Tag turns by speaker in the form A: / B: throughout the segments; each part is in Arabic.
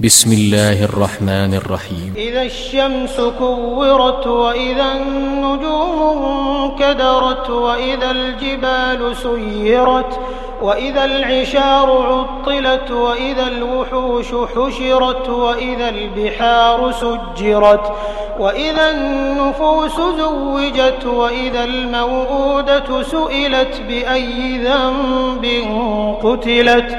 A: بسم الله الرحمن الرحيم
B: إذا الشمس كورت وإذا النجوم انكدرت وإذا الجبال سيرت وإذا العشار عطلت وإذا الوحوش حشرت وإذا البحار سجرت وإذا النفوس زوجت وإذا الموءودة سئلت بأي ذنب قتلت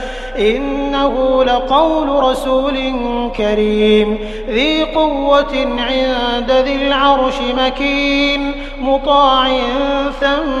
B: إنه لقول رسول كريم. ذي قوة عند ذي العرش مكين مطاع ثم